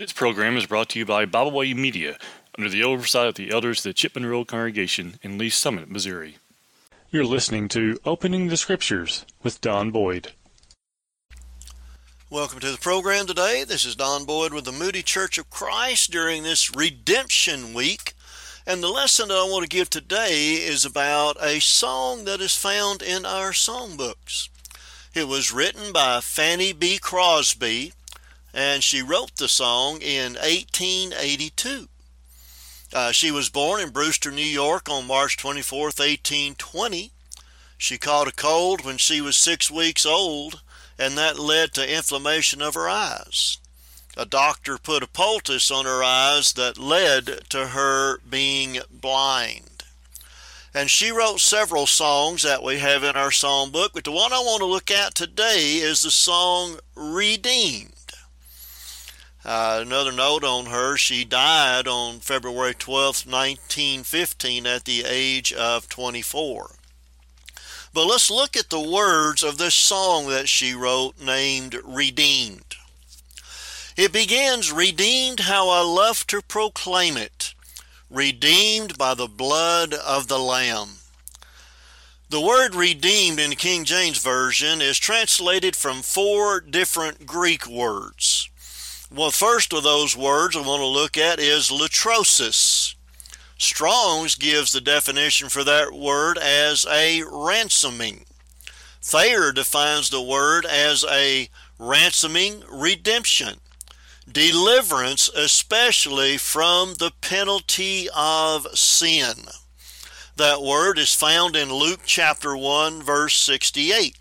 This program is brought to you by Bible Way Media under the oversight of the elders of the Chipman Road Congregation in Lee's Summit, Missouri. You're listening to Opening the Scriptures with Don Boyd. Welcome to the program today. This is Don Boyd with the Moody Church of Christ during this Redemption Week. And the lesson that I want to give today is about a song that is found in our songbooks. It was written by Fanny B. Crosby and she wrote the song in 1882. Uh, she was born in Brewster, New York on March 24, 1820. She caught a cold when she was six weeks old, and that led to inflammation of her eyes. A doctor put a poultice on her eyes that led to her being blind. And she wrote several songs that we have in our songbook, but the one I want to look at today is the song Redeemed. Uh, another note on her, she died on February 12, 1915, at the age of 24. But let's look at the words of this song that she wrote named Redeemed. It begins, Redeemed, how I love to proclaim it, redeemed by the blood of the Lamb. The word redeemed in the King James Version is translated from four different Greek words. Well, first of those words I want to look at is lutrosis. Strong's gives the definition for that word as a ransoming. Thayer defines the word as a ransoming redemption, deliverance, especially from the penalty of sin. That word is found in Luke chapter 1, verse 68.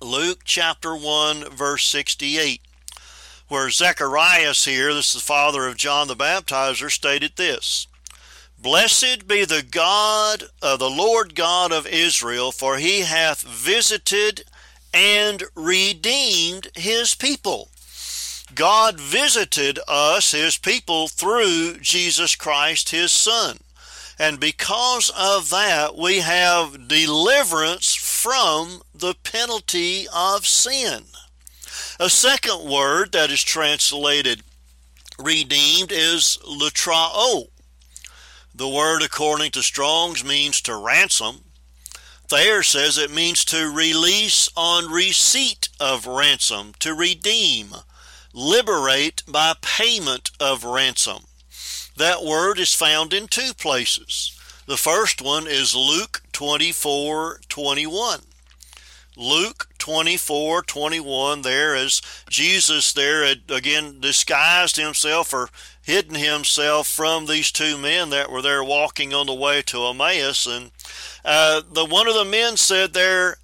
Luke chapter 1, verse 68 where Zacharias here, this is the father of John the Baptizer, stated this Blessed be the God of the Lord God of Israel, for he hath visited and redeemed his people. God visited us, his people, through Jesus Christ, his Son. And because of that, we have deliverance from the penalty of sin. A second word that is translated redeemed is lutroo. The word, according to Strong's, means to ransom. Thayer says it means to release on receipt of ransom, to redeem, liberate by payment of ransom. That word is found in two places. The first one is Luke 24 21. Luke 24, 21 there as Jesus there had again disguised himself or hidden himself from these two men that were there walking on the way to Emmaus. And uh, the one of the men said there,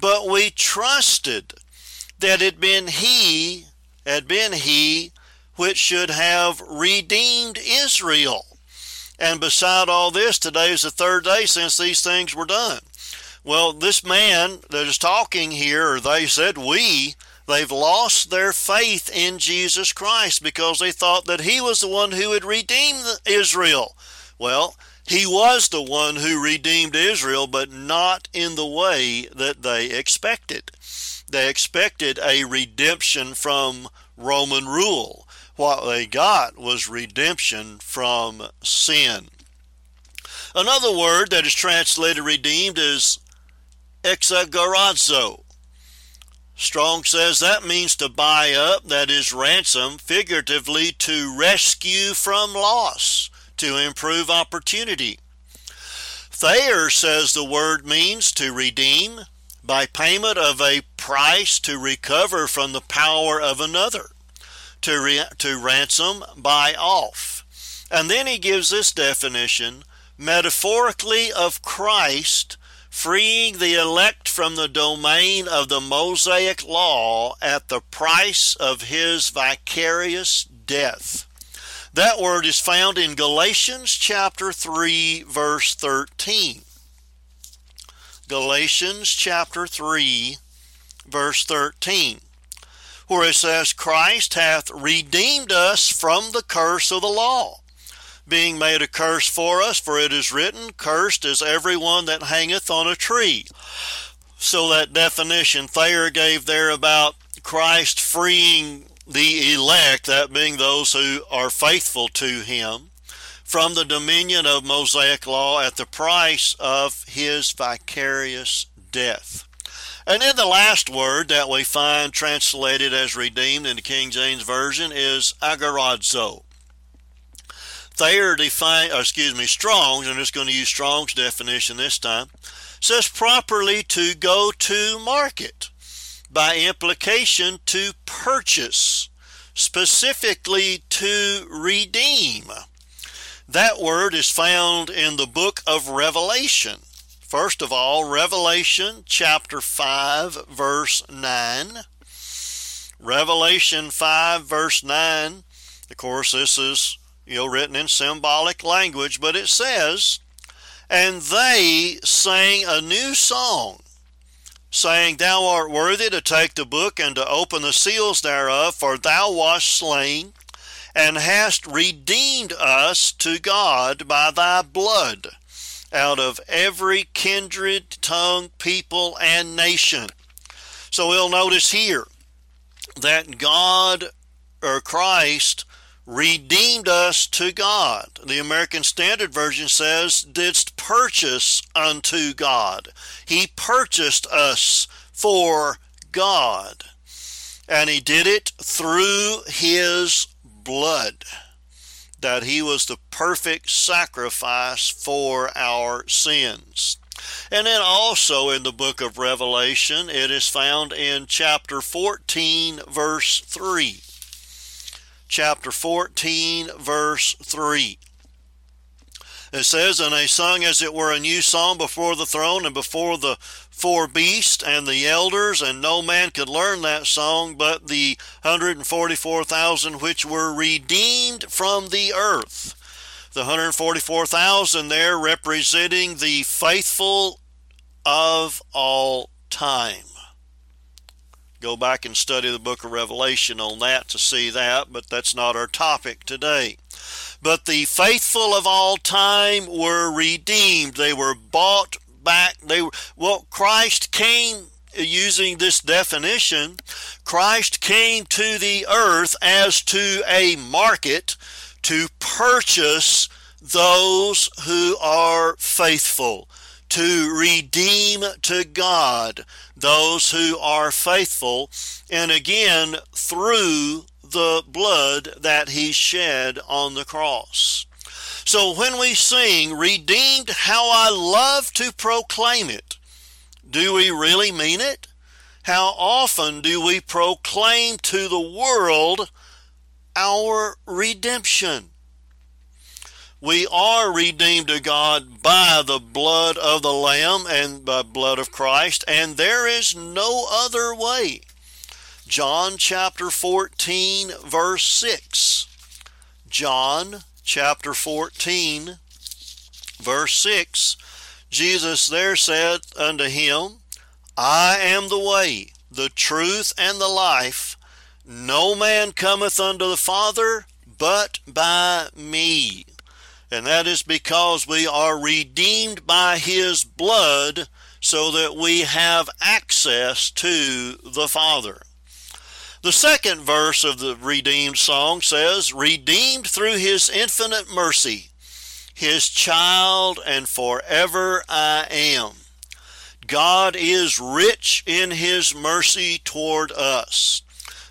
but we trusted that it had been he, had been he which should have redeemed Israel. And beside all this, today is the third day since these things were done. Well, this man that is talking here, or they said we, they've lost their faith in Jesus Christ because they thought that he was the one who had redeemed Israel. Well, he was the one who redeemed Israel, but not in the way that they expected. They expected a redemption from Roman rule. What they got was redemption from sin. Another word that is translated redeemed is exagorazo. Strong says that means to buy up, that is ransom, figuratively to rescue from loss, to improve opportunity. Thayer says the word means to redeem by payment of a price to recover from the power of another, to, re- to ransom, buy off. And then he gives this definition metaphorically of Christ freeing the elect from the domain of the Mosaic law at the price of his vicarious death. That word is found in Galatians chapter 3 verse 13. Galatians chapter 3 verse 13 where it says Christ hath redeemed us from the curse of the law being made a curse for us, for it is written, Cursed is every one that hangeth on a tree. So that definition Thayer gave there about Christ freeing the elect, that being those who are faithful to him, from the dominion of Mosaic law at the price of his vicarious death. And then the last word that we find translated as redeemed in the King James Version is agorazo. Thayer define, excuse me, Strong's, I'm just going to use Strong's definition this time, says properly to go to market, by implication to purchase, specifically to redeem. That word is found in the book of Revelation. First of all, Revelation chapter 5, verse 9. Revelation 5, verse 9. Of course, this is you know, written in symbolic language, but it says, And they sang a new song, saying, Thou art worthy to take the book and to open the seals thereof, for thou wast slain, and hast redeemed us to God by thy blood out of every kindred, tongue, people, and nation. So we'll notice here that God or Christ redeemed us to God. The American Standard Version says, didst purchase unto God. He purchased us for God. And he did it through his blood that he was the perfect sacrifice for our sins. And then also in the book of Revelation, it is found in chapter 14, verse 3. Chapter 14, verse 3. It says, And they sung as it were a new song before the throne and before the four beasts and the elders, and no man could learn that song but the 144,000 which were redeemed from the earth. The 144,000 there representing the faithful of all time. Go back and study the book of Revelation on that to see that, but that's not our topic today. But the faithful of all time were redeemed. They were bought back. They were, well, Christ came uh, using this definition. Christ came to the earth as to a market to purchase those who are faithful, to redeem to God those who are faithful, and again through the blood that he shed on the cross. So when we sing, Redeemed, how I love to proclaim it, do we really mean it? How often do we proclaim to the world our redemption? We are redeemed to God by the blood of the Lamb and by blood of Christ, and there is no other way. John chapter 14, verse 6. John chapter 14, verse 6, Jesus there said unto him, I am the way, the truth, and the life. No man cometh unto the Father but by me. And that is because we are redeemed by his blood so that we have access to the Father. The second verse of the redeemed song says, Redeemed through his infinite mercy, his child, and forever I am. God is rich in his mercy toward us.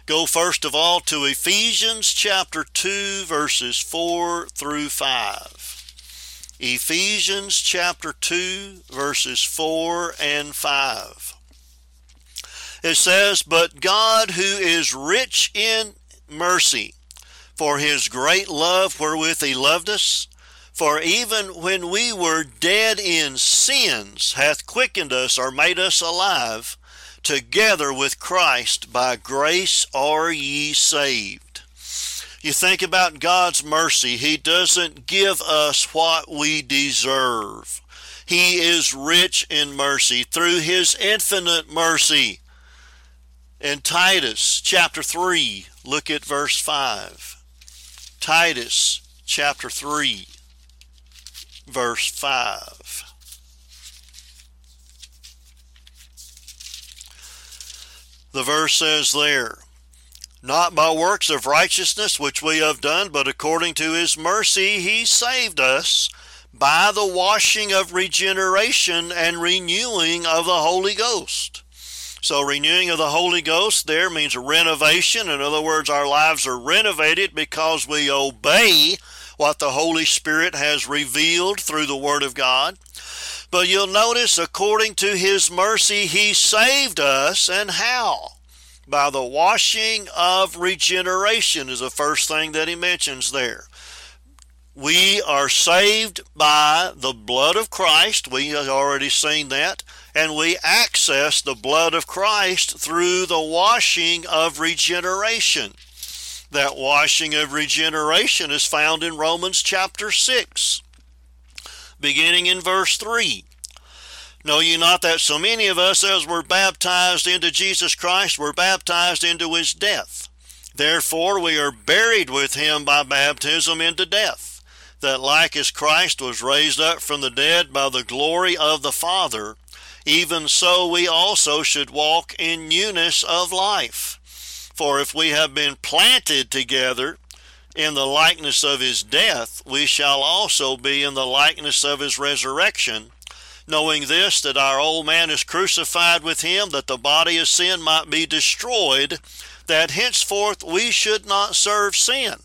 Go first of all to Ephesians chapter 2, verses 4 through 5. Ephesians chapter 2, verses 4 and 5 it says, But God, who is rich in mercy, for his great love wherewith he loved us, for even when we were dead in sins, hath quickened us or made us alive, together with Christ, by grace are ye saved. You think about God's mercy, He doesn't give us what we deserve. He is rich in mercy through His infinite mercy. In Titus chapter 3, look at verse 5. Titus chapter 3, verse 5. The verse says there, not by works of righteousness which we have done, but according to his mercy he saved us by the washing of regeneration and renewing of the Holy Ghost. So, renewing of the Holy Ghost there means renovation. In other words, our lives are renovated because we obey what the Holy Spirit has revealed through the Word of God. But you'll notice, according to His mercy, He saved us, and how? By the washing of regeneration, is the first thing that He mentions there. We are saved by the blood of Christ. We have already seen that. And we access the blood of Christ through the washing of regeneration. That washing of regeneration is found in Romans chapter 6 beginning in verse 3. Know ye not that so many of us as were baptized into Jesus Christ were baptized into his death? Therefore we are buried with him by baptism into death, that like as Christ was raised up from the dead by the glory of the Father, even so we also should walk in newness of life. For if we have been planted together in the likeness of his death, we shall also be in the likeness of his resurrection, knowing this, that our old man is crucified with him, that the body of sin might be destroyed, that henceforth we should not serve sin.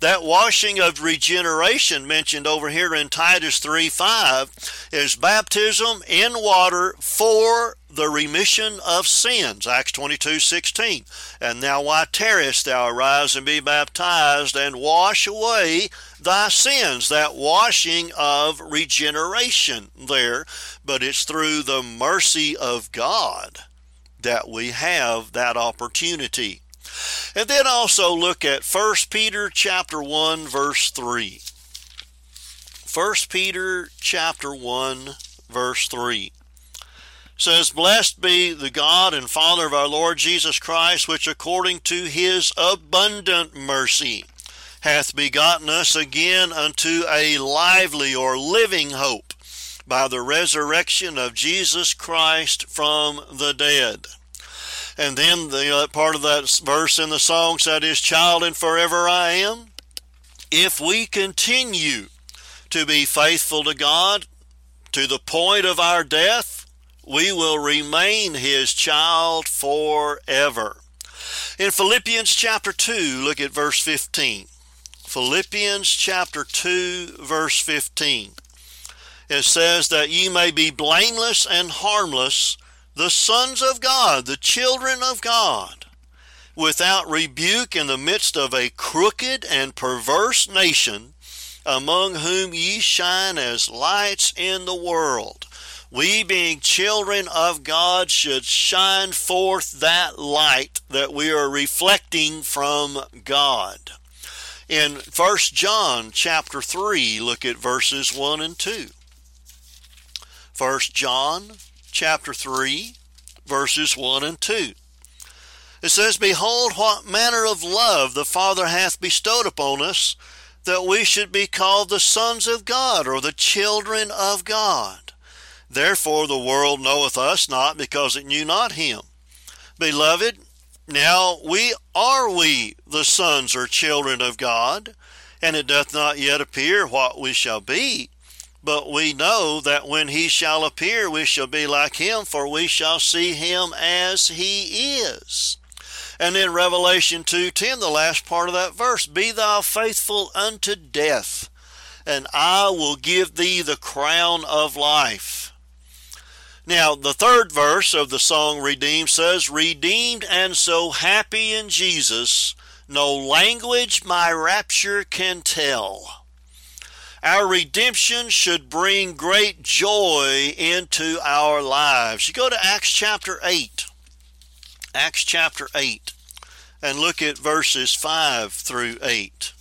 That washing of regeneration mentioned over here in Titus 3 5 is baptism in water for the remission of sins. Acts 22 16. And now why tarriest thou? Arise and be baptized and wash away thy sins. That washing of regeneration there. But it's through the mercy of God that we have that opportunity. And then also look at 1 Peter chapter 1 verse 3. 1 Peter chapter 1 verse 3 says, Blessed be the God and Father of our Lord Jesus Christ, which according to his abundant mercy hath begotten us again unto a lively or living hope by the resurrection of Jesus Christ from the dead. And then the uh, part of that verse in the song said, His child and forever I am. If we continue to be faithful to God to the point of our death, we will remain His child forever. In Philippians chapter 2, look at verse 15. Philippians chapter 2, verse 15. It says that ye may be blameless and harmless the sons of God, the children of God, without rebuke in the midst of a crooked and perverse nation, among whom ye shine as lights in the world. We, being children of God, should shine forth that light that we are reflecting from God. In 1 John chapter 3, look at verses 1 and 2. 1 John chapter 3, verses 1 and 2. It says, Behold, what manner of love the Father hath bestowed upon us, that we should be called the sons of God, or the children of God. Therefore the world knoweth us not, because it knew not him. Beloved, now we are we the sons or children of God, and it doth not yet appear what we shall be. But we know that when he shall appear, we shall be like him, for we shall see him as he is. And in Revelation 2:10, the last part of that verse, be thou faithful unto death, and I will give thee the crown of life. Now, the third verse of the song Redeemed says, Redeemed and so happy in Jesus, no language my rapture can tell. Our redemption should bring great joy into our lives. You go to Acts chapter 8. Acts chapter 8 and look at verses 5 through 8.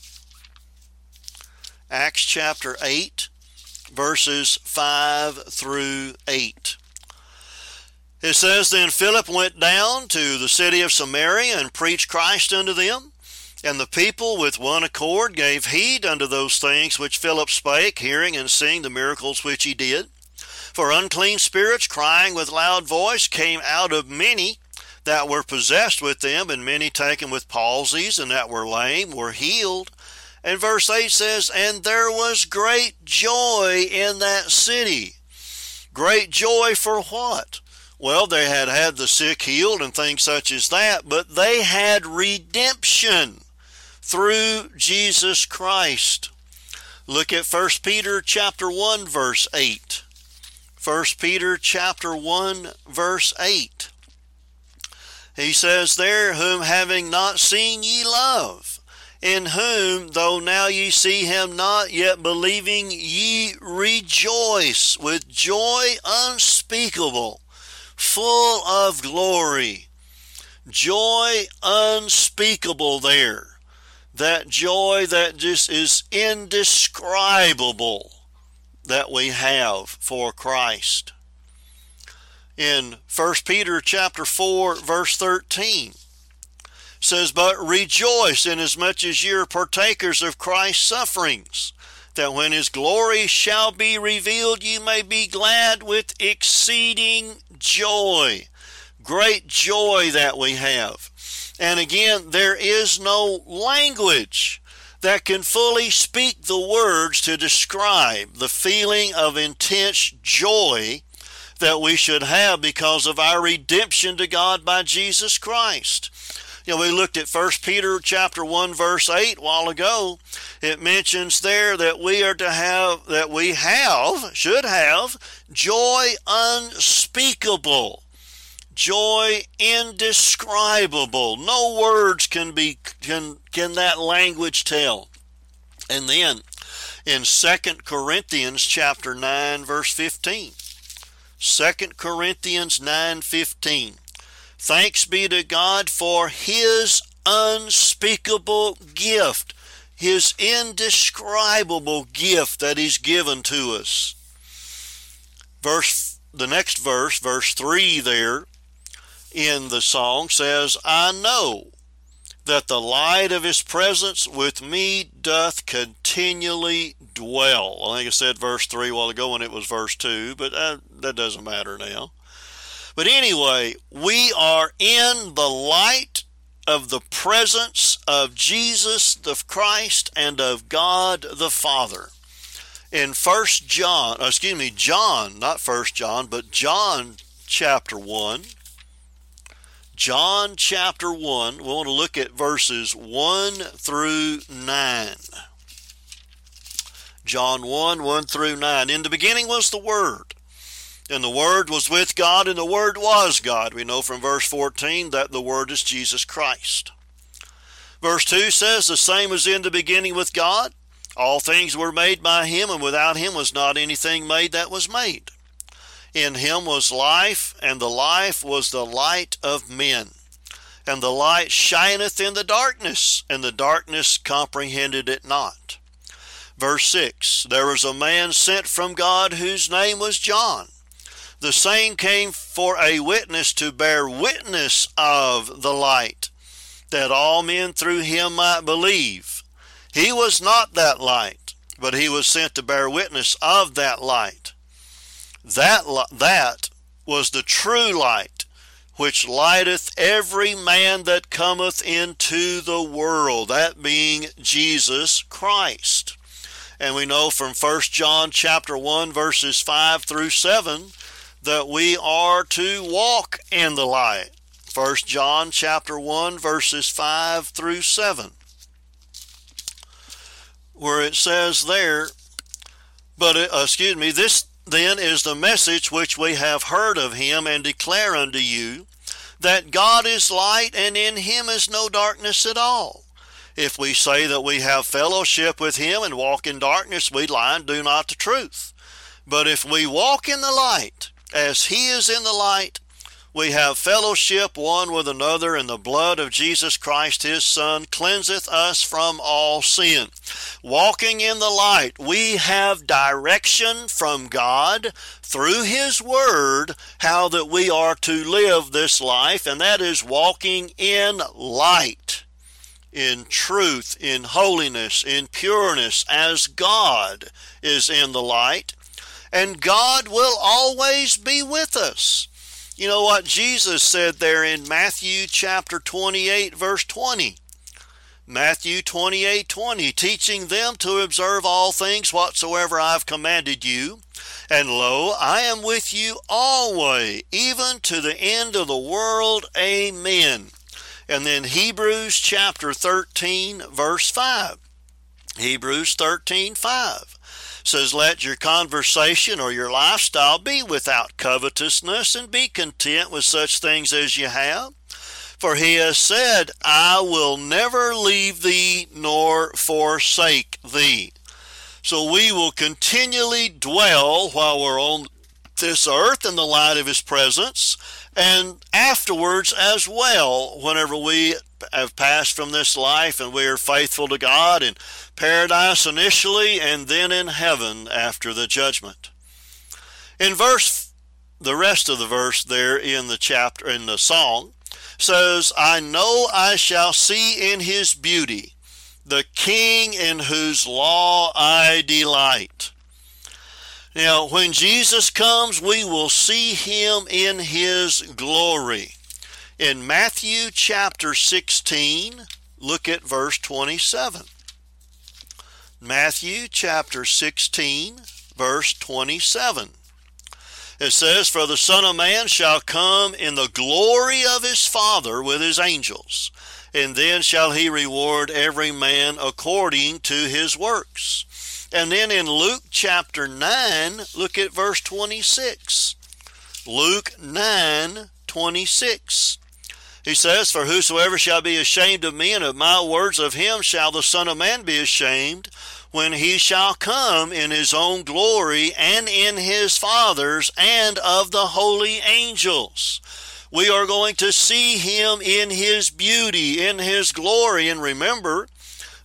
Acts chapter 8, verses 5 through 8. It says, Then Philip went down to the city of Samaria and preached Christ unto them. And the people with one accord gave heed unto those things which Philip spake, hearing and seeing the miracles which he did. For unclean spirits, crying with loud voice, came out of many that were possessed with them, and many taken with palsies, and that were lame were healed. And verse 8 says, And there was great joy in that city. Great joy for what? Well, they had had the sick healed and things such as that, but they had redemption through Jesus Christ. Look at 1 Peter chapter 1 verse 8. 1 Peter chapter 1 verse 8. He says there, whom having not seen ye love, in whom, though now ye see him not, yet believing ye rejoice with joy unspeakable full of glory. Joy unspeakable there. That joy that just is indescribable that we have for Christ. In 1 Peter chapter 4 verse 13 says, But rejoice inasmuch as ye are partakers of Christ's sufferings, that when his glory shall be revealed, ye may be glad with exceeding joy. Great joy that we have. And again, there is no language that can fully speak the words to describe the feeling of intense joy that we should have because of our redemption to God by Jesus Christ. You know, we looked at 1 Peter chapter 1 verse 8 a while ago. It mentions there that we are to have, that we have, should have, joy unspeakable, joy indescribable. No words can be, can, can that language tell. And then in 2 Corinthians chapter 9 verse 15. 2 Corinthians 9:15 Thanks be to God for His unspeakable gift, His indescribable gift that He's given to us. Verse, the next verse, verse 3 there in the song says, I know that the light of his presence with me doth continually dwell. I think I said verse 3 a while ago when it was verse 2, but that, that doesn't matter now. But anyway, we are in the light of the presence of Jesus the Christ and of God the Father. In First John, uh, excuse me, John, not First John, but John chapter 1. John chapter 1, we want to look at verses 1 through 9. John 1, 1 through 9. In the beginning was the Word and the Word was with God, and the Word was God. We know from verse 14 that the Word is Jesus Christ. Verse 2 says, The same was in the beginning with God. All things were made by Him, and without Him was not anything made that was made. In Him was life, and the life was the light of men. And the light shineth in the darkness, and the darkness comprehended it not. Verse 6 There was a man sent from God whose name was John. The same came for a witness to bear witness of the light, that all men through him might believe. He was not that light, but he was sent to bear witness of that light. That, that was the true light, which lighteth every man that cometh into the world, that being Jesus Christ. And we know from 1 John chapter 1 verses 5 through 7 that we are to walk in the light. 1 John chapter 1 verses 5 through 7 where it says there but uh, excuse me this then is the message which we have heard of him and declare unto you that God is light and in him is no darkness at all if we say that we have fellowship with him and walk in darkness we lie and do not the truth but if we walk in the light as he is in the light, we have fellowship one with another, and the blood of Jesus Christ his Son cleanseth us from all sin. Walking in the light, we have direction from God through his word how that we are to live this life, and that is walking in light in truth, in holiness, in pureness, as God is in the light and God will always be with us. You know what Jesus said there in Matthew chapter 28, verse 20. Matthew 28 20, teaching them to observe all things whatsoever I've commanded you. And lo, I am with you always, even to the end of the world. Amen. And then Hebrews chapter 13, verse 5. Hebrews 13, 5 says, Let your conversation or your lifestyle be without covetousness, and be content with such things as you have. For he has said, I will never leave thee nor forsake thee. So we will continually dwell while we're on this earth in the light of his presence, and afterwards as well, whenever we have passed from this life and we are faithful to God in paradise initially and then in heaven after the judgment. In verse, the rest of the verse there in the chapter, in the song, says, I know I shall see in his beauty the king in whose law I delight. Now, when Jesus comes, we will see him in his glory. In Matthew chapter 16, look at verse 27. Matthew chapter 16, verse 27. It says, For the Son of Man shall come in the glory of his Father with his angels, and then shall he reward every man according to his works. And then in Luke chapter 9, look at verse 26. Luke 9, 26. He says, For whosoever shall be ashamed of me and of my words, of him shall the Son of Man be ashamed when he shall come in his own glory and in his Father's and of the holy angels. We are going to see him in his beauty, in his glory. And remember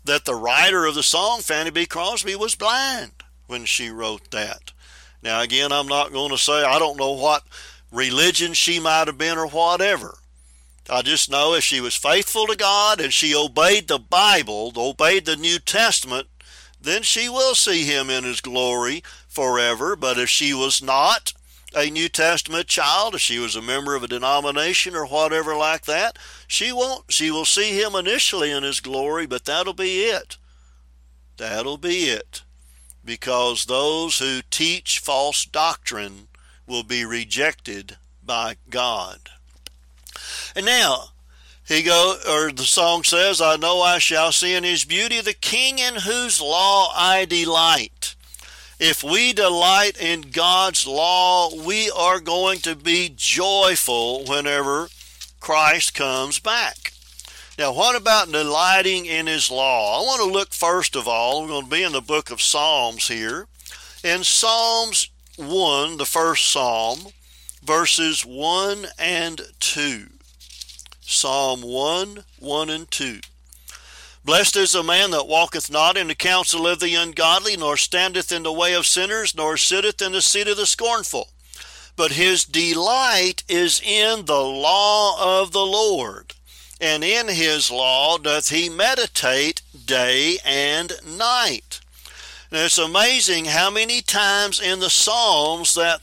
that the writer of the song, Fanny B. Crosby, was blind when she wrote that. Now, again, I'm not going to say I don't know what religion she might have been or whatever. I just know if she was faithful to God and she obeyed the Bible, obeyed the New Testament, then she will see him in his glory forever. But if she was not a New Testament child, if she was a member of a denomination or whatever like that, she won't. She will see him initially in his glory, but that'll be it. That'll be it. Because those who teach false doctrine will be rejected by God. And now, he go or the song says, I know I shall see in his beauty the king in whose law I delight. If we delight in God's law, we are going to be joyful whenever Christ comes back. Now, what about delighting in his law? I want to look first of all, we're going to be in the book of Psalms here. In Psalms 1, the first psalm, verses 1 and 2. Psalm 1 1 and 2. Blessed is the man that walketh not in the counsel of the ungodly, nor standeth in the way of sinners, nor sitteth in the seat of the scornful. But his delight is in the law of the Lord, and in his law doth he meditate day and night. And it's amazing how many times in the Psalms that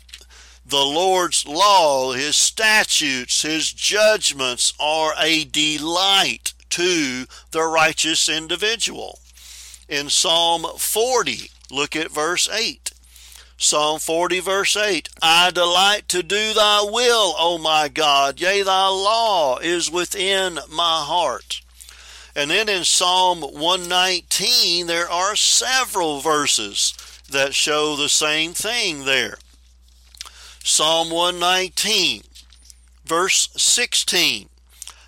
the Lord's law, His statutes, His judgments are a delight to the righteous individual. In Psalm 40, look at verse 8. Psalm 40, verse 8 I delight to do thy will, O my God, yea, thy law is within my heart. And then in Psalm 119, there are several verses that show the same thing there. Psalm 119, verse 16.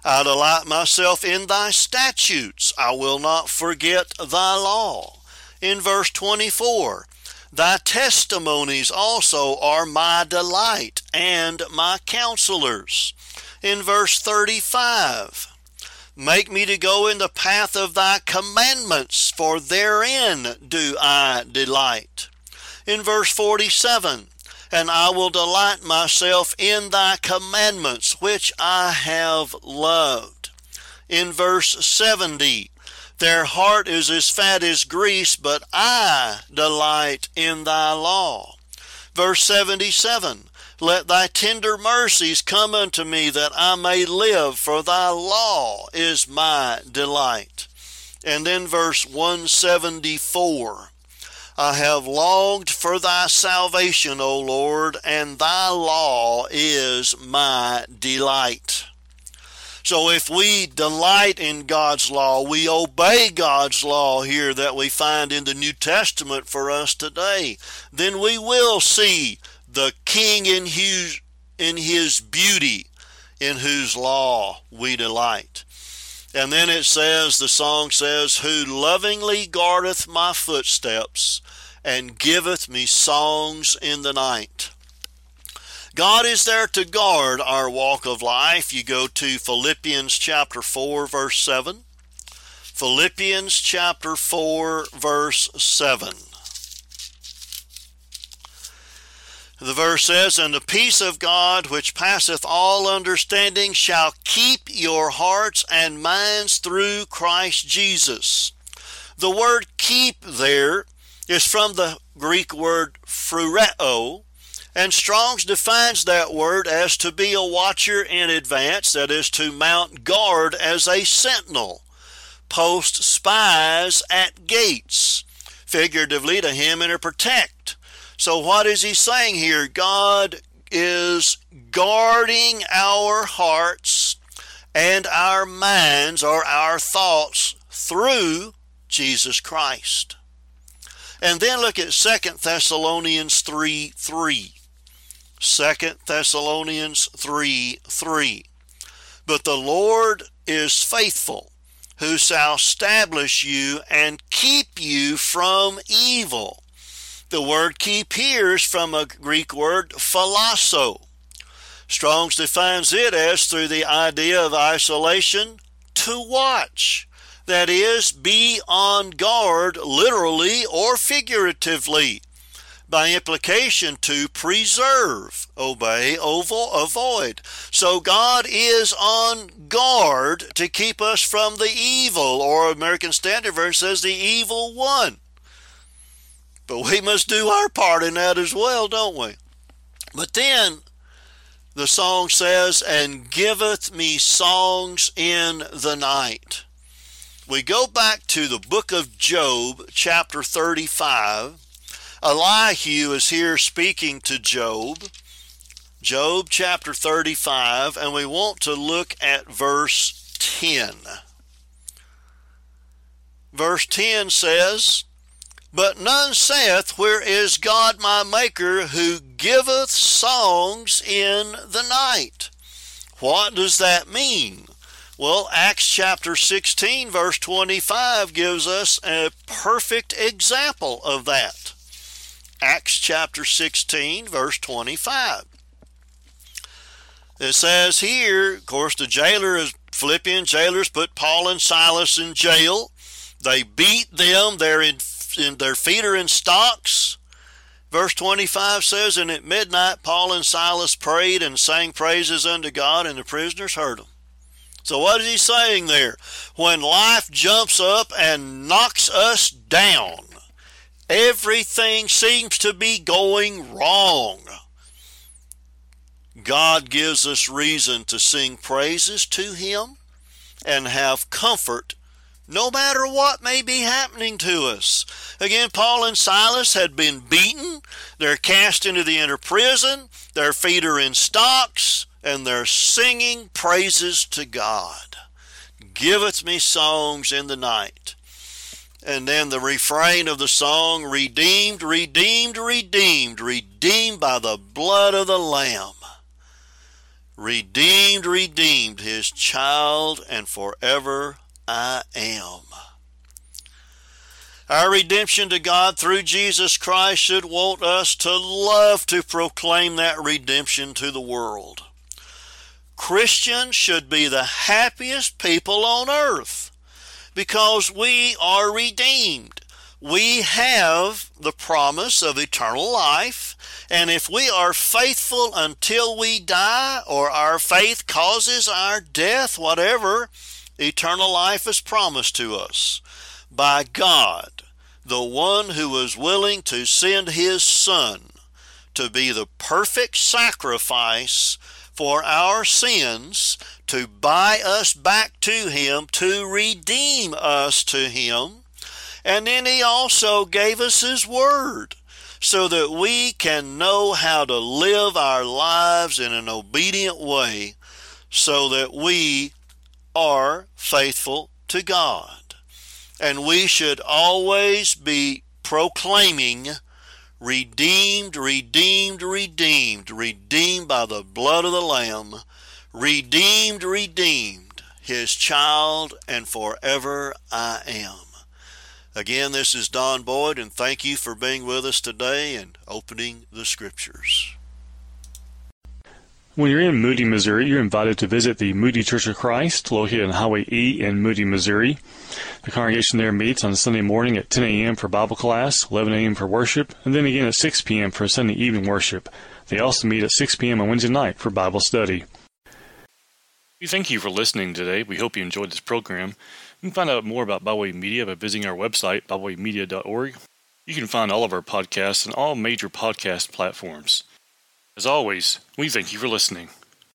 I delight myself in thy statutes. I will not forget thy law. In verse 24, thy testimonies also are my delight and my counselors. In verse 35, make me to go in the path of thy commandments, for therein do I delight. In verse 47, and I will delight myself in thy commandments, which I have loved. In verse 70, their heart is as fat as grease, but I delight in thy law. Verse 77, Let thy tender mercies come unto me that I may live, for thy law is my delight. And then verse 174 I have longed for thy salvation, O Lord, and thy law is my delight. So if we delight in God's law, we obey God's law here that we find in the New Testament for us today, then we will see the King in his, in his beauty, in whose law we delight. And then it says, the song says, Who lovingly guardeth my footsteps and giveth me songs in the night. God is there to guard our walk of life. You go to Philippians chapter 4, verse 7. Philippians chapter 4, verse 7. The verse says, And the peace of God, which passeth all understanding, shall keep your hearts and minds through Christ Jesus. The word keep there is from the Greek word phroureo, and Strong's defines that word as to be a watcher in advance, that is, to mount guard as a sentinel, post spies at gates, figuratively to him and protect. So, what is he saying here? God is guarding our hearts and our minds or our thoughts through Jesus Christ. And then look at 2 Thessalonians 3 3. 2 Thessalonians 3 3. But the Lord is faithful, who shall establish you and keep you from evil. The word keep here is from a Greek word phulasso. Strong's defines it as through the idea of isolation to watch. That is, be on guard literally or figuratively by implication to preserve, obey, avoid. So God is on guard to keep us from the evil, or American Standard Version says the evil one. But we must do our part in that as well, don't we? But then the song says, and giveth me songs in the night. We go back to the book of Job, chapter 35 Elihu is here speaking to Job. Job chapter 35, and we want to look at verse 10. Verse 10 says, But none saith, Where is God my Maker, who giveth songs in the night? What does that mean? Well, Acts chapter 16, verse 25 gives us a perfect example of that. Acts chapter 16, verse 25. It says here, of course, the jailer is Philippian jailers put Paul and Silas in jail. They beat them. They're in, in their feet are in stocks. Verse 25 says, And at midnight Paul and Silas prayed and sang praises unto God, and the prisoners heard them. So what is he saying there? When life jumps up and knocks us down, Everything seems to be going wrong. God gives us reason to sing praises to Him and have comfort no matter what may be happening to us. Again, Paul and Silas had been beaten, they're cast into the inner prison, their feet are in stocks, and they're singing praises to God. Giveth me songs in the night. And then the refrain of the song, redeemed, redeemed, redeemed, redeemed by the blood of the Lamb. Redeemed, redeemed, his child, and forever I am. Our redemption to God through Jesus Christ should want us to love to proclaim that redemption to the world. Christians should be the happiest people on earth because we are redeemed. We have the promise of eternal life, and if we are faithful until we die, or our faith causes our death, whatever, eternal life is promised to us by God, the one who was willing to send his Son to be the perfect sacrifice for our sins, to buy us back to Him, to redeem us to Him. And then He also gave us His Word so that we can know how to live our lives in an obedient way so that we are faithful to God. And we should always be proclaiming redeemed, redeemed, redeemed, redeemed by the blood of the Lamb, redeemed, redeemed, his child, and forever I am. Again, this is Don Boyd, and thank you for being with us today and opening the scriptures. When you're in Moody, Missouri, you're invited to visit the Moody Church of Christ, located on Highway E in Moody, Missouri. The congregation there meets on Sunday morning at 10 a.m. for Bible class, 11 a.m. for worship, and then again at 6 p.m. for Sunday evening worship. They also meet at 6 p.m. on Wednesday night for Bible study. We thank you for listening today. We hope you enjoyed this program. You can find out more about Byway Media by visiting our website, bywaymedia.org. You can find all of our podcasts on all major podcast platforms. As always, we thank you for listening.